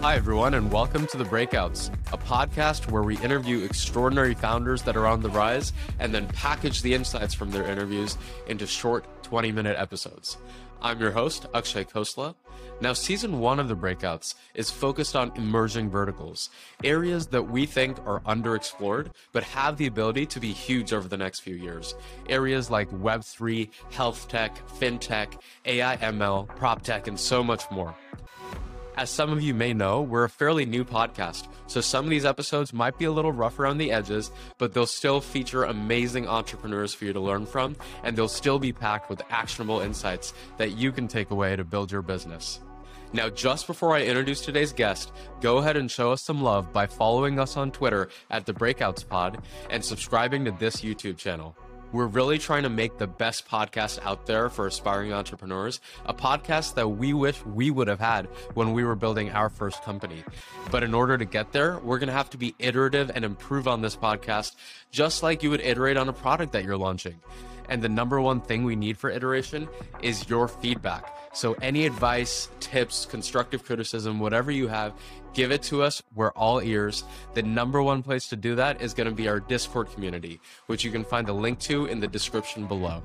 Hi, everyone, and welcome to The Breakouts, a podcast where we interview extraordinary founders that are on the rise and then package the insights from their interviews into short 20 minute episodes. I'm your host, Akkshay Khoslaa. Now, season one of the breakouts is focused on emerging verticals, areas that we think are underexplored, but have the ability to be huge over the next few years. Areas like Web3, health tech, fintech, AI ML, prop tech, and so much more. As some of you may know, we're a fairly new podcast, so some of these episodes might be a little rough around the edges, but they'll still feature amazing entrepreneurs for you to learn from, and they'll still be packed with actionable insights that you can take away to build your business. Now, just before I introduce today's guest, go ahead and show us some love by following us on Twitter at The Breakouts Pod and subscribing to this YouTube channel. We're really trying to make the best podcast out there for aspiring entrepreneurs, a podcast that we wish we would have had when we were building our first company. But in order to get there, we're going to have to be iterative and improve on this podcast, just like you would iterate on a product that you're launching. And the number one thing we need for iteration is your feedback. So, any advice, tips, constructive criticism, whatever you have, give it to us. We're all ears. The number one place to do that is going to be our Discord community, which you can find the link to in the description below.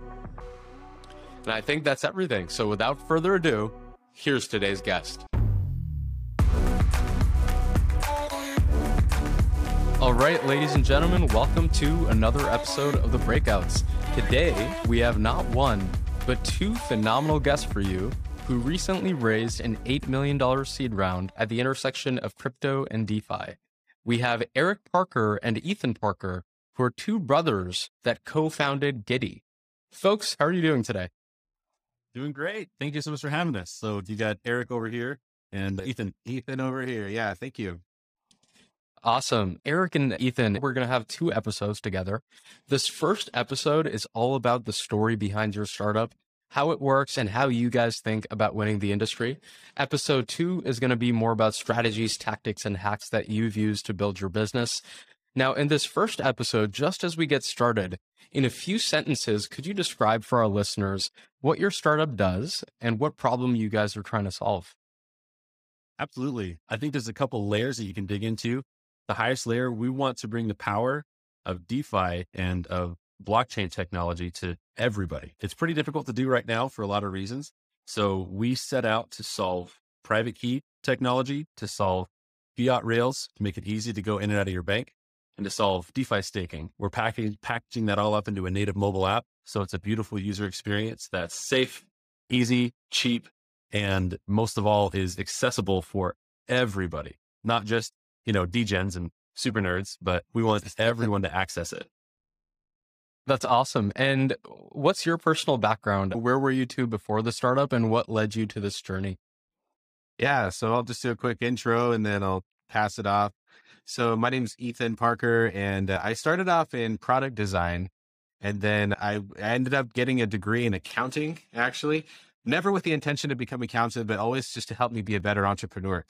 And I think that's everything. So, without further ado, here's today's guest. All right, ladies and gentlemen, welcome to another episode of The Breakouts. Today, we have not one, but two phenomenal guests for you who recently raised an $8 million seed round at the intersection of crypto and DeFi. We have Eric Parker and Ethan Parker, who are two brothers that co founded Giddy. Folks, how are you doing today? Doing great. Thank you so much for having us. So you got Eric over here and Ethan. Ethan over here. Yeah, thank you. Awesome. Eric and Ethan, we're going to have two episodes together. This first episode is all about the story behind your startup, how it works, and how you guys think about winning the industry. Episode two is going to be more about strategies, tactics, and hacks that you've used to build your business. Now, in this first episode, just as we get started, in a few sentences, could you describe for our listeners what your startup does and what problem you guys are trying to solve? Absolutely. I think there's a couple layers that you can dig into the highest layer, we want to bring the power of DeFi and of blockchain technology to everybody. It's pretty difficult to do right now for a lot of reasons. So we set out to solve private key technology, to solve fiat rails, to make it easy to go in and out of your bank, and to solve DeFi staking. We're packaging, packaging that all up into a native mobile app. So it's a beautiful user experience that's safe, easy, cheap, and most of all is accessible for everybody, not just you know, degens and super nerds, but we want everyone to access it. That's awesome. And what's your personal background? Where were you two before the startup and what led you to this journey? Yeah, so I'll just do a quick intro and then I'll pass it off. So my name is Ethan Parker and uh, I started off in product design and then I, I ended up getting a degree in accounting actually, never with the intention to become accountant, but always just to help me be a better entrepreneur.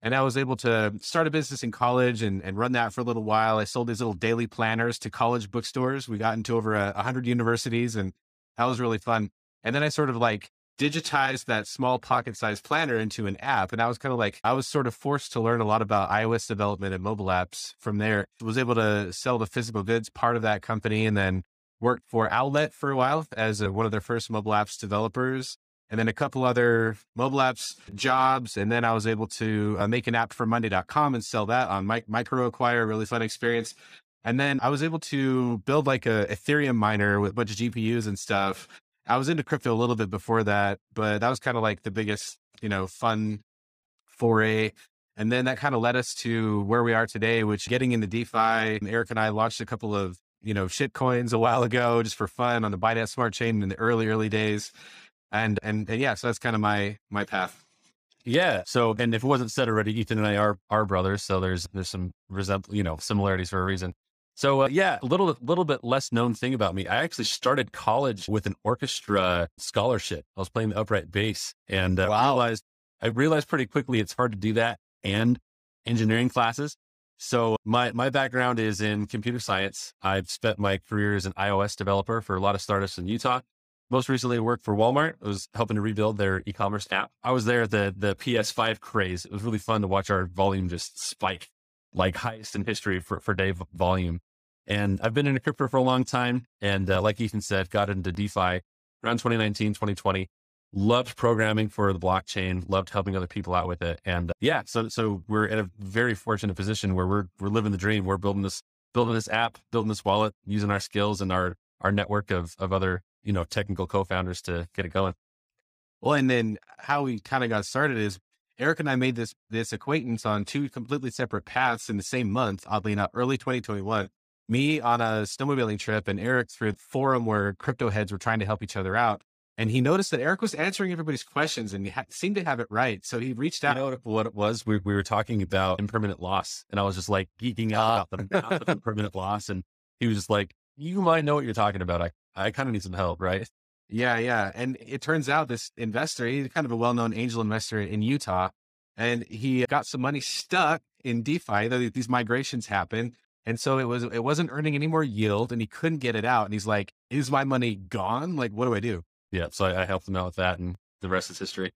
And I was able to start a business in college and, and run that for a little while. I sold these little daily planners to college bookstores. We got into over a, 100 universities and that was really fun. And then I sort of like digitized that small pocket sized planner into an app. And I was kind of like, I was sort of forced to learn a lot about iOS development and mobile apps from there. I was able to sell the physical goods part of that company and then worked for Outlet for a while as a, one of their first mobile apps developers and then a couple other mobile apps jobs. And then I was able to uh, make an app for Monday.com and sell that on my, MicroAcquire, really fun experience. And then I was able to build like a Ethereum miner with a bunch of GPUs and stuff. I was into crypto a little bit before that, but that was kind of like the biggest, you know, fun foray. And then that kind of led us to where we are today, which getting into DeFi. Eric and I launched a couple of, you know, shit coins a while ago just for fun on the Binance Smart Chain in the early, early days and and, and yeah, so that's kind of my my path. Yeah. So, and if it wasn't said already, Ethan and I are are brothers, so there's there's some resembl- you know similarities for a reason. So uh, yeah, a little little bit less known thing about me. I actually started college with an orchestra scholarship. I was playing the upright bass, and uh, wow. realized I realized pretty quickly it's hard to do that and engineering classes. So my my background is in computer science. I've spent my career as an iOS developer for a lot of startups in Utah. Most recently I worked for Walmart. I was helping to rebuild their e-commerce app. I was there at the the PS5 craze. It was really fun to watch our volume just spike, like highest in history for for day volume. And I've been in crypto for a long time. And uh, like Ethan said, got into DeFi around 2019, 2020. Loved programming for the blockchain. Loved helping other people out with it. And uh, yeah, so so we're in a very fortunate position where we're we're living the dream. We're building this building this app, building this wallet, using our skills and our our network of of other you know technical co-founders to get it going. Well, and then how we kind of got started is Eric and I made this this acquaintance on two completely separate paths in the same month. Oddly enough, early 2021 me on a snowmobiling trip and Eric through a forum where crypto heads were trying to help each other out. And he noticed that Eric was answering everybody's questions and he ha- seemed to have it right. So he reached out. You know what it was? We, we were talking about impermanent loss. And I was just like geeking out about the math of impermanent loss. And he was just like, you might know what you're talking about. I, I kind of need some help, right? Yeah, yeah. And it turns out this investor, he's kind of a well known angel investor in Utah, and he got some money stuck in DeFi. These migrations happen. And so it was it wasn't earning any more yield and he couldn't get it out. And he's like, Is my money gone? Like, what do I do? Yeah. So I, I helped him out with that and the rest is history.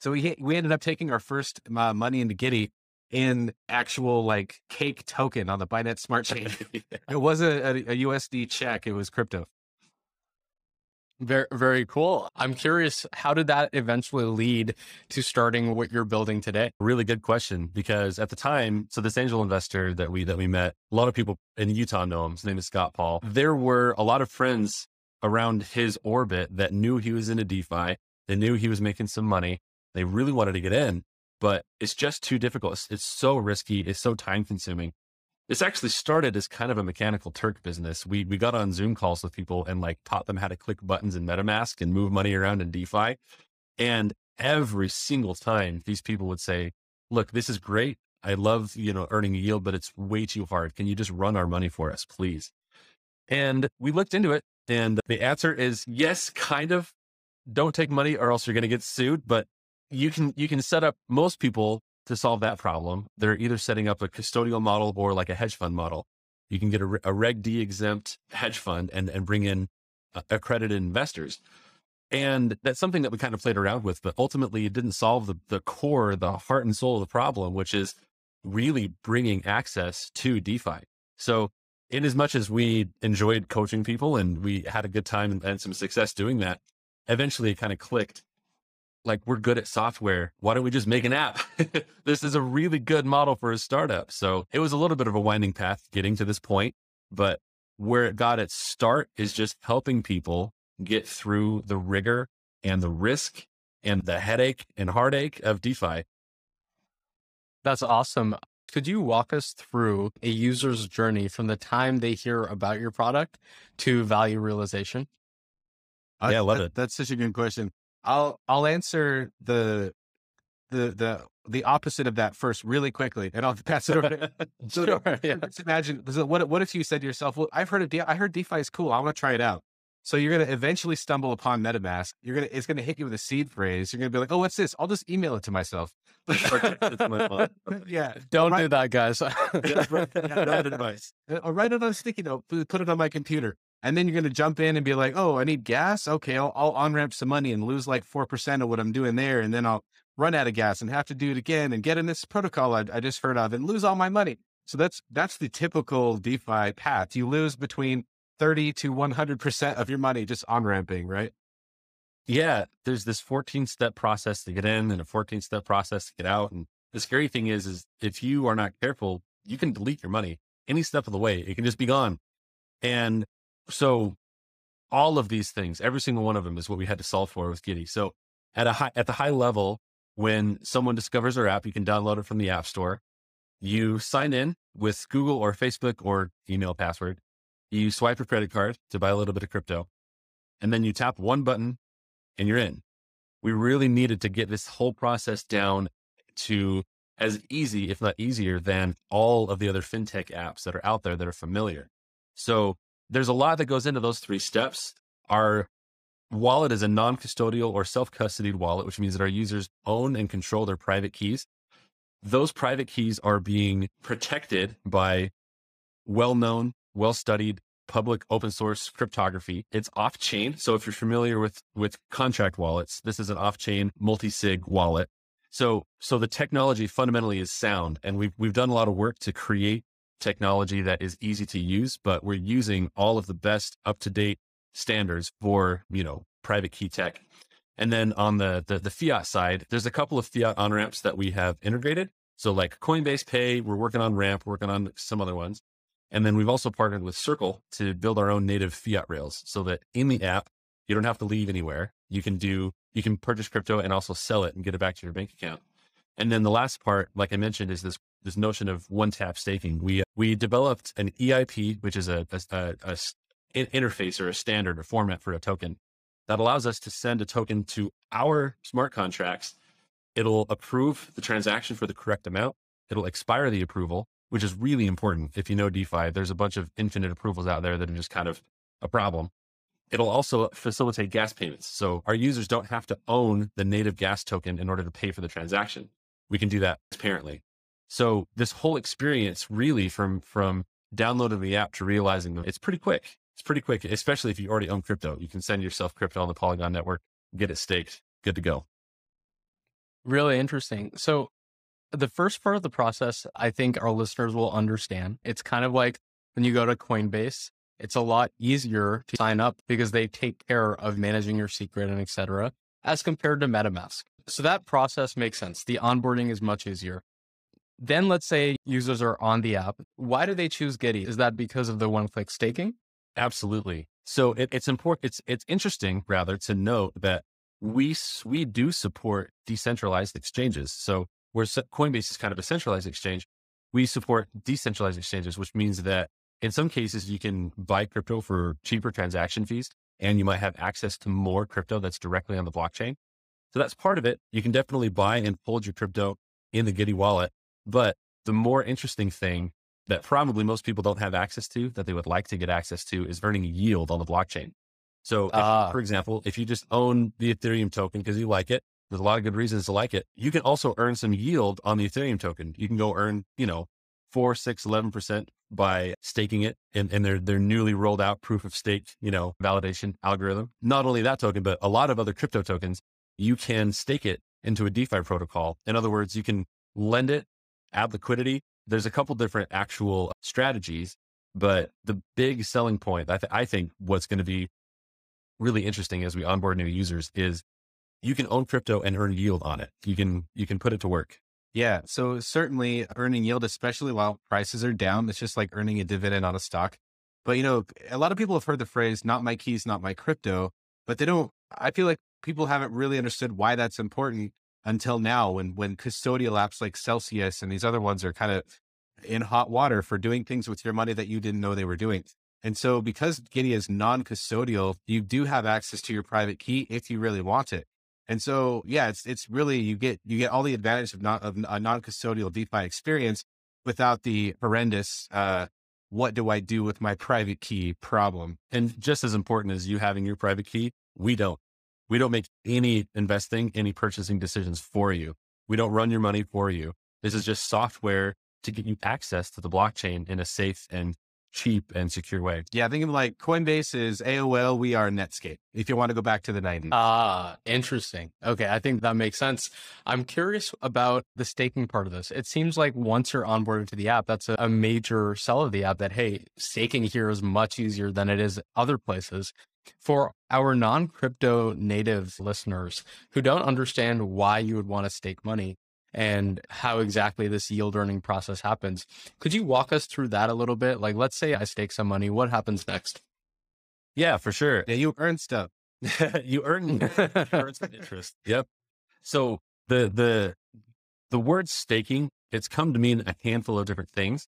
So we we ended up taking our first uh, money into Giddy in actual like cake token on the Binance Smart Chain. it wasn't a, a, USD check; it was crypto. Very, very cool. I'm curious, how did that eventually lead to starting what you're building today? Really good question. Because at the time, so this angel investor that we that we met, a lot of people in Utah know him. His name is Scott Paul. There were a lot of friends around his orbit that knew he was into DeFi. They knew he was making some money. They really wanted to get in, but it's just too difficult. It's, it's so risky. It's so time consuming this actually started as kind of a mechanical Turk business. We we got on Zoom calls with people and like taught them how to click buttons in MetaMask and move money around in DeFi. And every single time these people would say, look, this is great. I love, you know, earning a yield, but it's way too hard. Can you just run our money for us, please? And we looked into it and the answer is yes, kind of. Don't take money or else you're going to get sued, but you can you can set up most people to solve that problem. They're either setting up a custodial model or like a hedge fund model. You can get a, a Reg D exempt hedge fund and, and bring in uh, accredited investors. And that's something that we kind of played around with, but ultimately it didn't solve the, the core, the heart and soul of the problem, which is really bringing access to DeFi. So in as much as we enjoyed coaching people and we had a good time and some success doing that, eventually it kind of clicked like we're good at software. Why don't we just make an app? this is a really good model for a startup. So it was a little bit of a winding path getting to this point, but where it got its start is just helping people get through the rigor and the risk and the headache and heartache of DeFi. That's awesome. Could you walk us through a user's journey from the time they hear about your product to value realization? Yeah, I love that, it. That's such a good question. I'll I'll answer the the the the opposite of that first really quickly, and I'll pass it over. so sure, yeah. Let's imagine. What what if you said to yourself, "Well, I've heard of De- I heard DeFi is cool. I want to try it out." So you're going to eventually stumble upon MetaMask. You're to it's going to hit you with a seed phrase. You're going to be like, "Oh, what's this?" I'll just email it to myself. yeah, don't do that, guys. yeah, right, yeah, advice. Uh, I'll write it on a sticky note. Put it on my computer. And then you're going to jump in and be like, oh, I need gas. Okay, I'll, I'll on ramp some money and lose like 4% of what I'm doing there. And then I'll run out of gas and have to do it again and get in this protocol I, I just heard of and lose all my money. So that's, that's the typical DeFi path. You lose between 30 to 100% of your money just on ramping, right? Yeah. There's this 14 step process to get in and a 14 step process to get out. And the scary thing is, is if you are not careful, you can delete your money any step of the way. It can just be gone. And so all of these things, every single one of them is what we had to solve for with Giddy. So at a high, at the high level, when someone discovers our app, you can download it from the app store. You sign in with Google or Facebook or email password. You swipe your credit card to buy a little bit of crypto and then you tap one button and you're in. We really needed to get this whole process down to as easy, if not easier than all of the other fintech apps that are out there that are familiar. So there's a lot that goes into those three steps. Our wallet is a non custodial or self custodied wallet, which means that our users own and control their private keys. Those private keys are being protected by well known, well studied public open source cryptography. It's off chain. So if you're familiar with, with contract wallets, this is an off chain multi sig wallet. So, so the technology fundamentally is sound and we've, we've done a lot of work to create technology that is easy to use, but we're using all of the best up to date standards for, you know, private key tech. And then on the, the, the fiat side, there's a couple of fiat on ramps that we have integrated. So like Coinbase Pay, we're working on Ramp, working on some other ones. And then we've also partnered with Circle to build our own native fiat rails so that in the app, you don't have to leave anywhere. You can do, you can purchase crypto and also sell it and get it back to your bank account. And then the last part, like I mentioned, is this, this notion of one tap staking. We, we developed an EIP, which is a, a, a, a interface or a standard or format for a token that allows us to send a token to our smart contracts. It'll approve the transaction for the correct amount. It'll expire the approval, which is really important. If you know DeFi, there's a bunch of infinite approvals out there that are just kind of a problem. It'll also facilitate gas payments. So our users don't have to own the native gas token in order to pay for the transaction. We can do that transparently. So this whole experience really from, from downloading the app to realizing that it's pretty quick. It's pretty quick, especially if you already own crypto. You can send yourself crypto on the Polygon network, get it staked, good to go. Really interesting. So, the first part of the process, I think our listeners will understand. It's kind of like when you go to Coinbase, it's a lot easier to sign up because they take care of managing your secret and etc. as compared to MetaMask. So that process makes sense. The onboarding is much easier. Then let's say users are on the app. Why do they choose Giddy? Is that because of the one click staking? Absolutely. So it, it's important. It's it's interesting rather to note that we we do support decentralized exchanges. So where Coinbase is kind of a centralized exchange, we support decentralized exchanges, which means that in some cases you can buy crypto for cheaper transaction fees, and you might have access to more crypto that's directly on the blockchain. So that's part of it. You can definitely buy and hold your crypto in the Giddy wallet, but the more interesting thing that probably most people don't have access to that they would like to get access to is earning yield on the blockchain. So, if, uh, for example, if you just own the Ethereum token because you like it, there's a lot of good reasons to like it. You can also earn some yield on the Ethereum token. You can go earn, you know, four, six, 11% by staking it in, in their, their newly rolled out proof of stake, you know, validation algorithm. Not only that token, but a lot of other crypto tokens, you can stake it into a DeFi protocol. In other words, you can lend it, add liquidity, there's a couple different actual strategies, but the big selling point, I, th- I think what's going to be really interesting as we onboard new users is you can own crypto and earn yield on it. You can, you can put it to work. Yeah. So certainly earning yield, especially while prices are down, it's just like earning a dividend on a stock. But you know, a lot of people have heard the phrase, not my keys, not my crypto, but they don't, I feel like people haven't really understood why that's important until now when when custodial apps like Celsius and these other ones are kind of in hot water for doing things with your money that you didn't know they were doing. And so because Giddy is non-custodial, you do have access to your private key if you really want it. And so, yeah, it's, it's really, you get, you get all the advantage of not, of a non-custodial DeFi experience without the horrendous, uh, what do I do with my private key problem? And just as important as you having your private key, we don't. We don't make any investing, any purchasing decisions for you. We don't run your money for you. This is just software to get you access to the blockchain in a safe and cheap and secure way. Yeah, think of like Coinbase is AOL, we are Netscape. If you want to go back to the 90s. Ah, interesting. Okay, I think that makes sense. I'm curious about the staking part of this. It seems like once you're onboarded to the app, that's a, a major sell of the app that hey, staking here is much easier than it is other places for our non crypto native listeners who don't understand why you would want to stake money and how exactly this yield earning process happens, could you walk us through that a little bit? Like, let's say I stake some money, what happens next? Yeah, for sure. Yeah, you earn stuff. you earn, earn some interest. Yep. So the the the word staking, it's come to mean a handful of different things.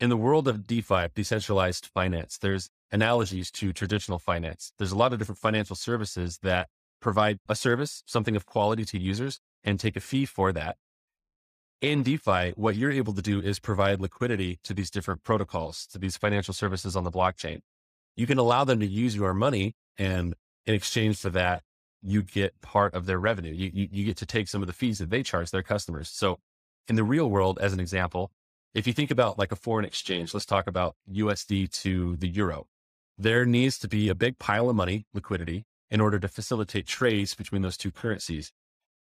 In the world of DeFi, decentralized finance, there's analogies to traditional finance. There's a lot of different financial services that provide a service, something of quality to users, and take a fee for that. In DeFi, what you're able to do is provide liquidity to these different protocols, to these financial services on the blockchain. You can allow them to use your money, and in exchange for that, you get part of their revenue. You, you, you get to take some of the fees that they charge their customers. So, in the real world, as an example, if you think about like a foreign exchange, let's talk about USD to the euro. there needs to be a big pile of money, liquidity, in order to facilitate trades between those two currencies.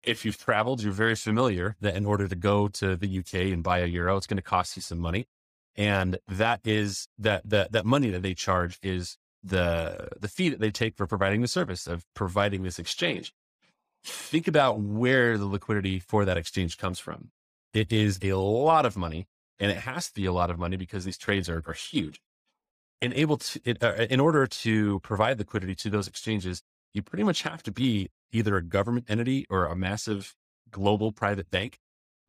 If you've traveled, you're very familiar that in order to go to the UK and buy a euro, it's going to cost you some money. And that is that, that, that money that they charge is the, the fee that they take for providing the service of providing this exchange. Think about where the liquidity for that exchange comes from. It is a lot of money and it has to be a lot of money because these trades are, are huge. And able to, it, uh, in order to provide liquidity to those exchanges, you pretty much have to be either a government entity or a massive global private bank.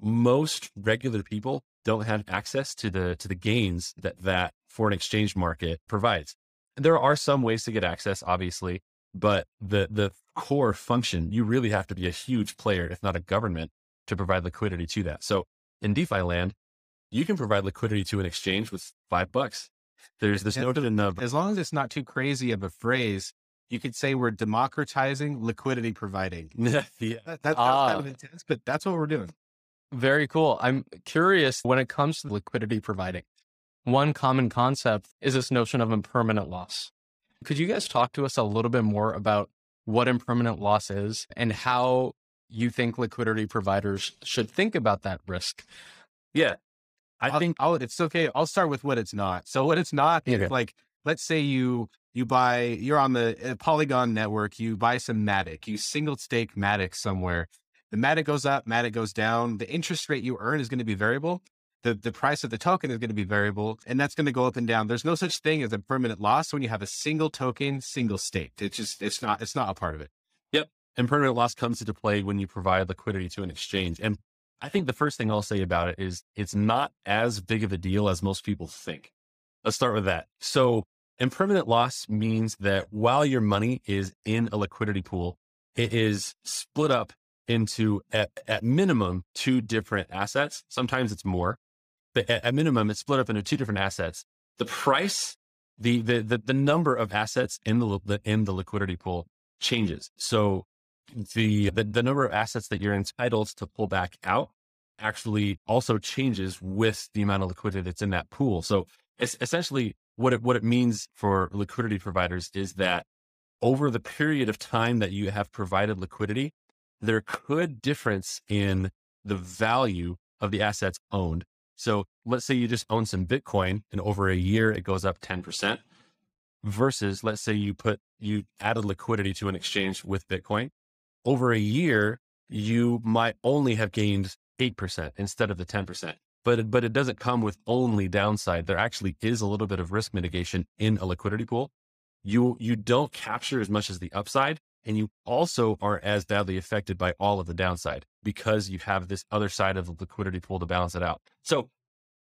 Most regular people don't have access to the to the gains that that foreign exchange market provides. There are some ways to get access, obviously, but the the core function, you really have to be a huge player, if not a government, to provide liquidity to that. So in DeFi land, you can provide liquidity to an exchange with five bucks. There's this notion of as long as it's not too crazy of a phrase, you could say we're democratizing liquidity providing. yeah. That, that's ah. kind of intense, but that's what we're doing. Very cool. I'm curious when it comes to liquidity providing. One common concept is this notion of impermanent loss. Could you guys talk to us a little bit more about what impermanent loss is and how you think liquidity providers should think about that risk? Yeah. I I'll, think I'll, it's okay. I'll start with what it's not. So what it's not okay. is like, let's say you you buy you're on the uh, Polygon network, you buy some Matic, you single stake Matic somewhere. The Matic goes up, Matic goes down. The interest rate you earn is going to be variable. The the price of the token is going to be variable, and that's going to go up and down. There's no such thing as a permanent loss when you have a single token, single state. It's just it's not it's not a part of it. Yep. And permanent loss comes into play when you provide liquidity to an exchange. And I think the first thing I'll say about it is it's not as big of a deal as most people think. Let's start with that. So, impermanent loss means that while your money is in a liquidity pool, it is split up into at, at minimum two different assets. Sometimes it's more, but at, at minimum it's split up into two different assets. The price, the the the, the number of assets in the, the in the liquidity pool changes. So the, the, the number of assets that you're entitled to pull back out actually also changes with the amount of liquidity that's in that pool. So it's essentially what it, what it means for liquidity providers is that over the period of time that you have provided liquidity, there could difference in the value of the assets owned. So let's say you just own some Bitcoin and over a year it goes up 10% versus let's say you put, you added liquidity to an exchange with Bitcoin over a year, you might only have gained 8% instead of the 10%. But, but it doesn't come with only downside. There actually is a little bit of risk mitigation in a liquidity pool. You, you don't capture as much as the upside and you also aren't as badly affected by all of the downside because you have this other side of the liquidity pool to balance it out. So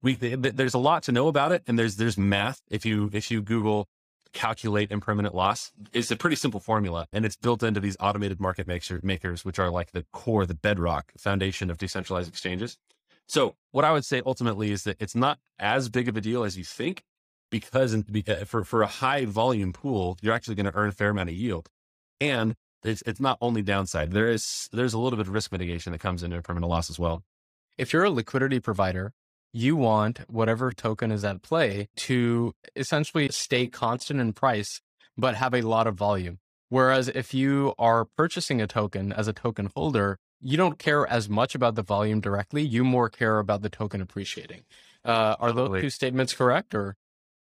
we, there's a lot to know about it. And there's, there's math. If you, if you Google calculate impermanent loss is a pretty simple formula and it's built into these automated market makers, which are like the core, the bedrock foundation of decentralized exchanges. So what I would say ultimately is that it's not as big of a deal as you think because uh, for, for a high volume pool, you're actually going to earn a fair amount of yield. And it's, it's not only downside. There is, there's a little bit of risk mitigation that comes into impermanent loss as well. If you're a liquidity provider you want whatever token is at play to essentially stay constant in price, but have a lot of volume. Whereas if you are purchasing a token as a token holder, you don't care as much about the volume directly. You more care about the token appreciating. Uh, are those two statements correct or?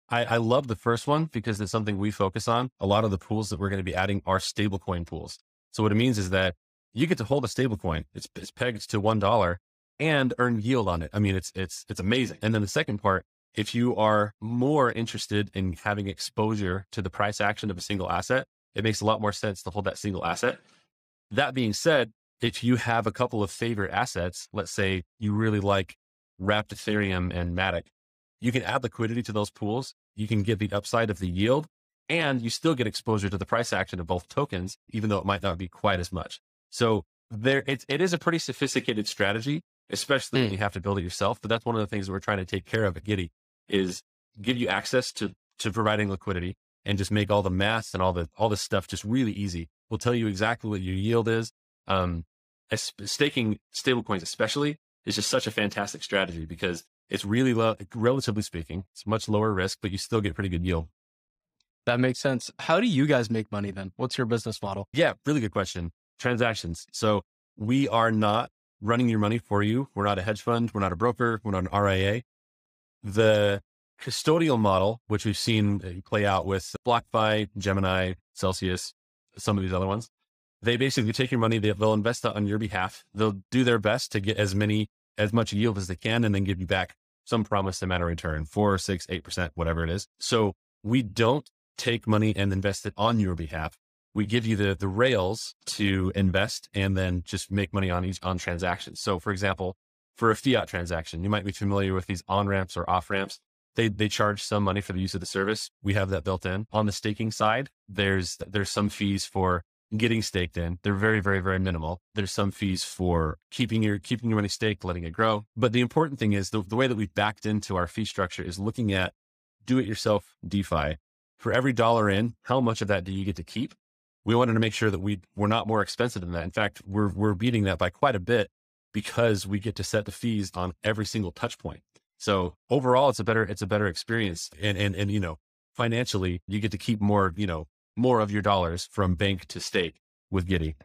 I, I love the first one because it's something we focus on. A lot of the pools that we're going to be adding are stablecoin pools. So what it means is that you get to hold a stablecoin. It's, it's pegged to $1 and earn yield on it. I mean, it's, it's, it's amazing. And then the second part, if you are more interested in having exposure to the price action of a single asset, it makes a lot more sense to hold that single asset. That being said, if you have a couple of favorite assets, let's say you really like wrapped Ethereum and Matic, you can add liquidity to those pools. You can get the upside of the yield and you still get exposure to the price action of both tokens, even though it might not be quite as much. So there, it, it is a pretty sophisticated strategy especially mm. when you have to build it yourself. But that's one of the things that we're trying to take care of at Giddy is give you access to to providing liquidity and just make all the math and all the all this stuff just really easy. We'll tell you exactly what your yield is. Um, staking stablecoins, especially, is just such a fantastic strategy because it's really low, relatively speaking, it's much lower risk, but you still get pretty good yield. That makes sense. How do you guys make money then? What's your business model? Yeah, really good question. Transactions. So we are not running your money for you. We're not a hedge fund. We're not a broker. We're not an RIA. The custodial model, which we've seen uh, play out with BlockFi, Gemini, Celsius, some of these other ones, they basically take your money, they'll invest on your behalf. They'll do their best to get as many, as much yield as they can, and then give you back some promised amount of return, four, six, eight percent, whatever it is. So we don't take money and invest it on your behalf. We give you the the rails to invest and then just make money on each on transactions. So for example, for a fiat transaction, you might be familiar with these on ramps or off ramps. They they charge some money for the use of the service. We have that built in. On the staking side, there's there's some fees for getting staked in. They're very, very, very minimal. There's some fees for keeping your keeping your money staked, letting it grow. But the important thing is the, the way that we've backed into our fee structure is looking at do it yourself DeFi. For every dollar in, how much of that do you get to keep? We wanted to make sure that we we're not more expensive than that. In fact, we're we're beating that by quite a bit because we get to set the fees on every single touch point. So overall, it's a better it's a better experience, and and and you know financially, you get to keep more you know more of your dollars from bank to stake with Giddy.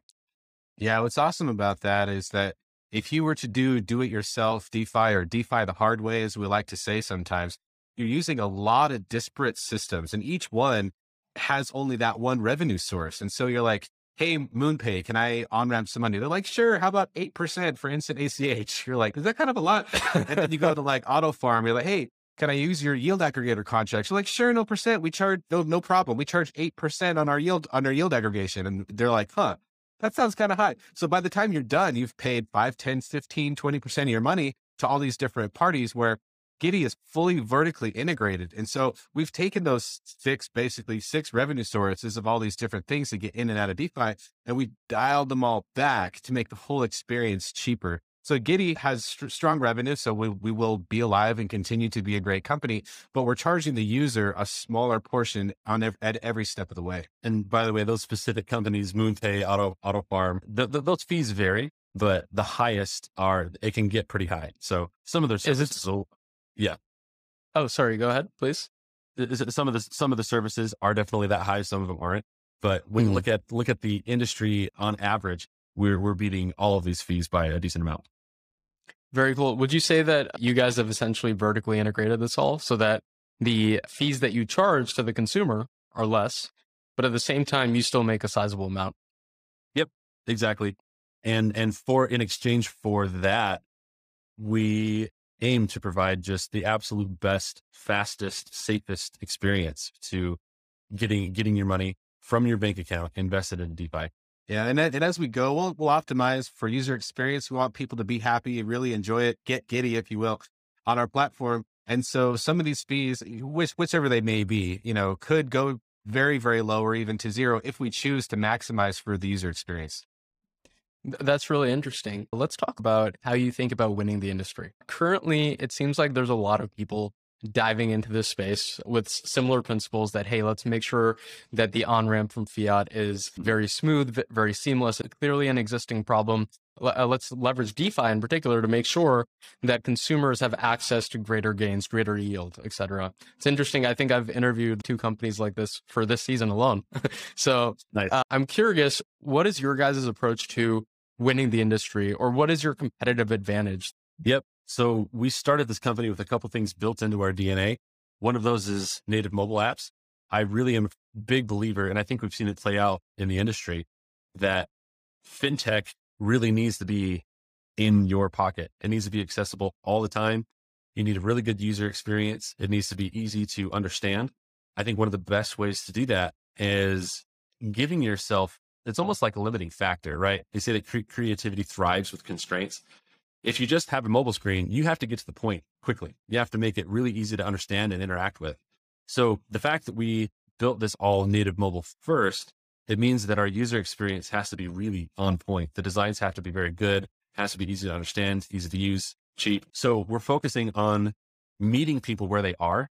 Yeah, what's awesome about that is that if you were to do do it yourself DeFi or DeFi the hard way, as we like to say sometimes, you're using a lot of disparate systems and each one has only that one revenue source. And so you're like, hey, MoonPay, can I on ramp some money? They're like, sure. How about 8% for instant ACH? You're like, is that kind of a lot? and then you go to like Auto Farm, you're like, hey, can I use your yield aggregator contract? You're like, sure, no percent. We charge no, no problem. We charge 8% on our yield, on our yield aggregation. And they're like, huh, that sounds kind of high. So by the time you're done, you've paid 5, 10, 15, 20% of your money to all these different parties where Giddy is fully vertically integrated. And so we've taken those six, basically six revenue sources of all these different things to get in and out of DeFi, and we dialed them all back to make the whole experience cheaper. So Giddy has st- strong revenue, so we, we will be alive and continue to be a great company, but we're charging the user a smaller portion on ev- at every step of the way. And by the way, those specific companies, MoonPay, Auto Auto Farm, th- th- those fees vary, but the highest are it can get pretty high. So some of their services, will, yeah. Oh, sorry. Go ahead, please. Some of the some of the services are definitely that high. Some of them aren't. But when mm-hmm. you look at look at the industry on average, we're we're beating all of these fees by a decent amount. Very cool. Would you say that you guys have essentially vertically integrated this all so that the fees that you charge to the consumer are less, but at the same time, you still make a sizable amount? Yep, exactly. And and for in exchange for that, we aim to provide just the absolute best, fastest, safest experience to getting getting your money from your bank account invested in DeFi. Yeah, and, and as we go, we'll, we'll optimize for user experience. We want people to be happy, really enjoy it, get giddy, if you will, on our platform. And so some of these fees, which, whichever they may be, you know, could go very, very low or even to zero if we choose to maximize for the user experience. That's really interesting. Let's talk about how you think about winning the industry. Currently, it seems like there's a lot of people diving into this space with similar principles that, hey, let's make sure that the on ramp from fiat is very smooth, very seamless, clearly an existing problem. Uh, let's leverage DeFi in particular to make sure that consumers have access to greater gains, greater yield, et cetera. It's interesting. I think I've interviewed two companies like this for this season alone. so nice. uh, I'm curious, what is your guys' approach to winning the industry or what is your competitive advantage? Yep. So we started this company with a couple things built into our DNA. One of those is native mobile apps. I really am a big believer, and I think we've seen it play out in the industry that fintech really needs to be in your pocket. It needs to be accessible all the time. You need a really good user experience. It needs to be easy to understand. I think one of the best ways to do that is giving yourself, it's almost like a limiting factor, right? They say that cre- creativity thrives with constraints. If you just have a mobile screen, you have to get to the point quickly. You have to make it really easy to understand and interact with. So the fact that we built this all native mobile first, it means that our user experience has to be really on point. The designs have to be very good, has to be easy to understand, easy to use, cheap. So we're focusing on meeting people where they are,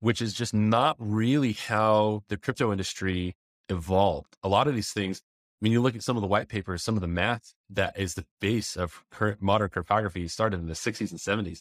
which is just not really how the crypto industry evolved. A lot of these things when you look at some of the white papers, some of the math that is the base of current modern cryptography started in the 60s and 70s.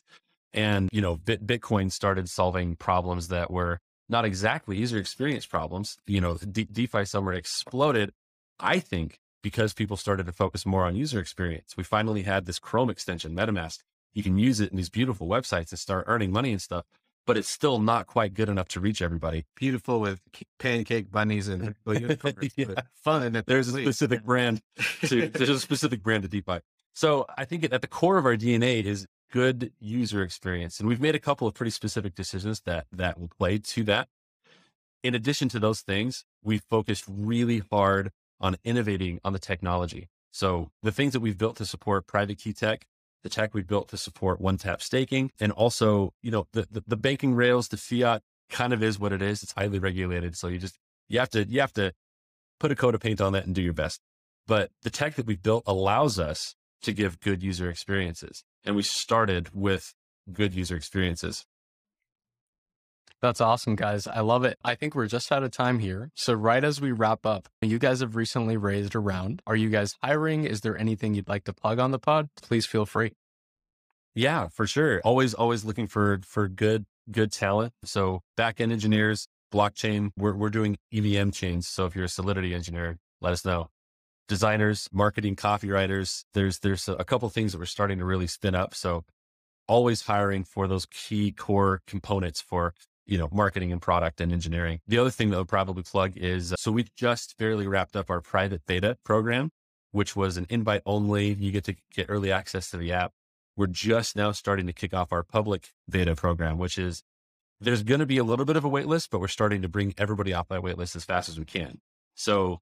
And, you know, Bit, Bitcoin started solving problems that were not exactly user experience problems. You know, De- DeFi summer exploded. I think because people started to focus more on user experience. We finally had this Chrome extension, MetaMask. You can use it in these beautiful websites and start earning money and stuff, but it's still not quite good enough to reach everybody. Beautiful with pancake bunnies and yeah. fun. That there's a specific brand to there's a specific brand to DeFi. So I think at the core of our DNA is good user experience. And we've made a couple of pretty specific decisions that that will play to that. In addition to those things, we've focused really hard on innovating on the technology. So the things that we've built to support private key tech, the tech we've built to support one tap staking, and also, you know, the, the, the banking rails, the fiat kind of is what it is. It's highly regulated. So you just, you have to, you have to put a coat of paint on that and do your best. But the tech that we've built allows us to give good user experiences. And we started with good user experiences. That's awesome, guys. I love it. I think we're just out of time here. So, right as we wrap up, you guys have recently raised a round. Are you guys hiring? Is there anything you'd like to plug on the pod? Please feel free. Yeah, for sure. Always, always looking for for good, good talent. So backend engineers, blockchain. We're we're doing EVM chains. So if you're a Solidity engineer, let us know. Designers, marketing, copywriters. There's there's a couple things that we're starting to really spin up. So always hiring for those key core components for you know, marketing and product and engineering. The other thing that would probably plug is uh, so we just barely wrapped up our private beta program, which was an invite only. You get to get early access to the app. We're just now starting to kick off our public beta program, which is there's going to be a little bit of a wait list, but we're starting to bring everybody off that wait list as fast as we can. So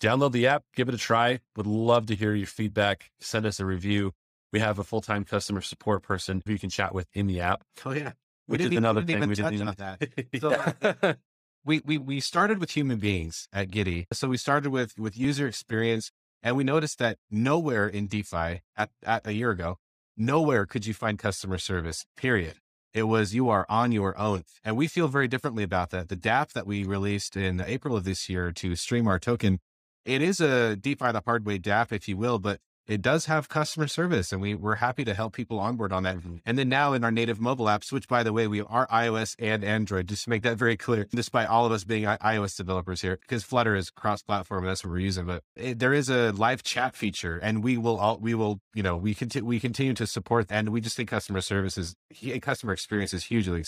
download the app, give it a try. Would love to hear your feedback. Send us a review. We have a full time customer support person who you can chat with in the app. Oh, yeah which is another thing we didn't even that. So, uh, we, we we started with human beings at Giddy. So we started with with user experience, and we noticed that nowhere in DeFi at, at a year ago, nowhere could you find customer service. Period. It was you are on your own, and we feel very differently about that. The DApp that we released in April of this year to stream our token, it is a DeFi the hard way DApp, if you will, but it does have customer service and we, we're happy to help people onboard on that. Mm-hmm. And then now in our native mobile apps, which by the way, we are iOS and Android, just to make that very clear, despite all of us being iOS developers here, because Flutter is cross platform. That's what we're using. But it, there is a live chat feature and we will all, we will, you know, we continue, we continue to support and we just think customer service is, customer experience is hugely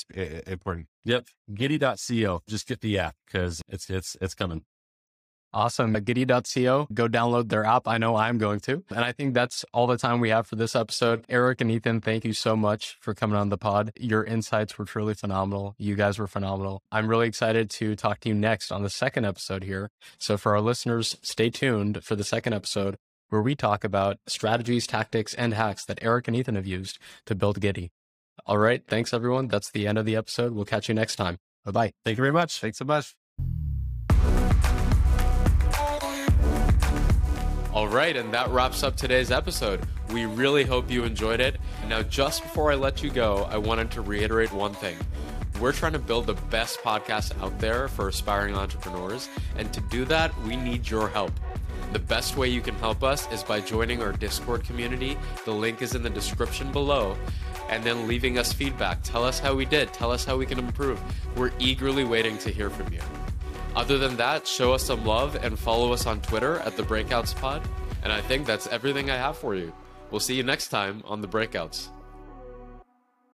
important. Yep. Giddy.co. Just get the app because it's, it's, it's coming. Awesome. Giddy.co, go download their app. I know I'm going to. And I think that's all the time we have for this episode. Eric and Ethan, thank you so much for coming on the pod. Your insights were truly phenomenal. You guys were phenomenal. I'm really excited to talk to you next on the second episode here. So for our listeners, stay tuned for the second episode where we talk about strategies, tactics, and hacks that Eric and Ethan have used to build Giddy. All right. Thanks, everyone. That's the end of the episode. We'll catch you next time. Bye bye. Thank you very much. Thanks so much. All right, and that wraps up today's episode. We really hope you enjoyed it. Now, just before I let you go, I wanted to reiterate one thing. We're trying to build the best podcast out there for aspiring entrepreneurs, and to do that, we need your help. The best way you can help us is by joining our Discord community. The link is in the description below. And then leaving us feedback. Tell us how we did. Tell us how we can improve. We're eagerly waiting to hear from you. Other than that, show us some love and follow us on Twitter at the Breakouts Pod. And I think that's everything I have for you. We'll see you next time on the Breakouts.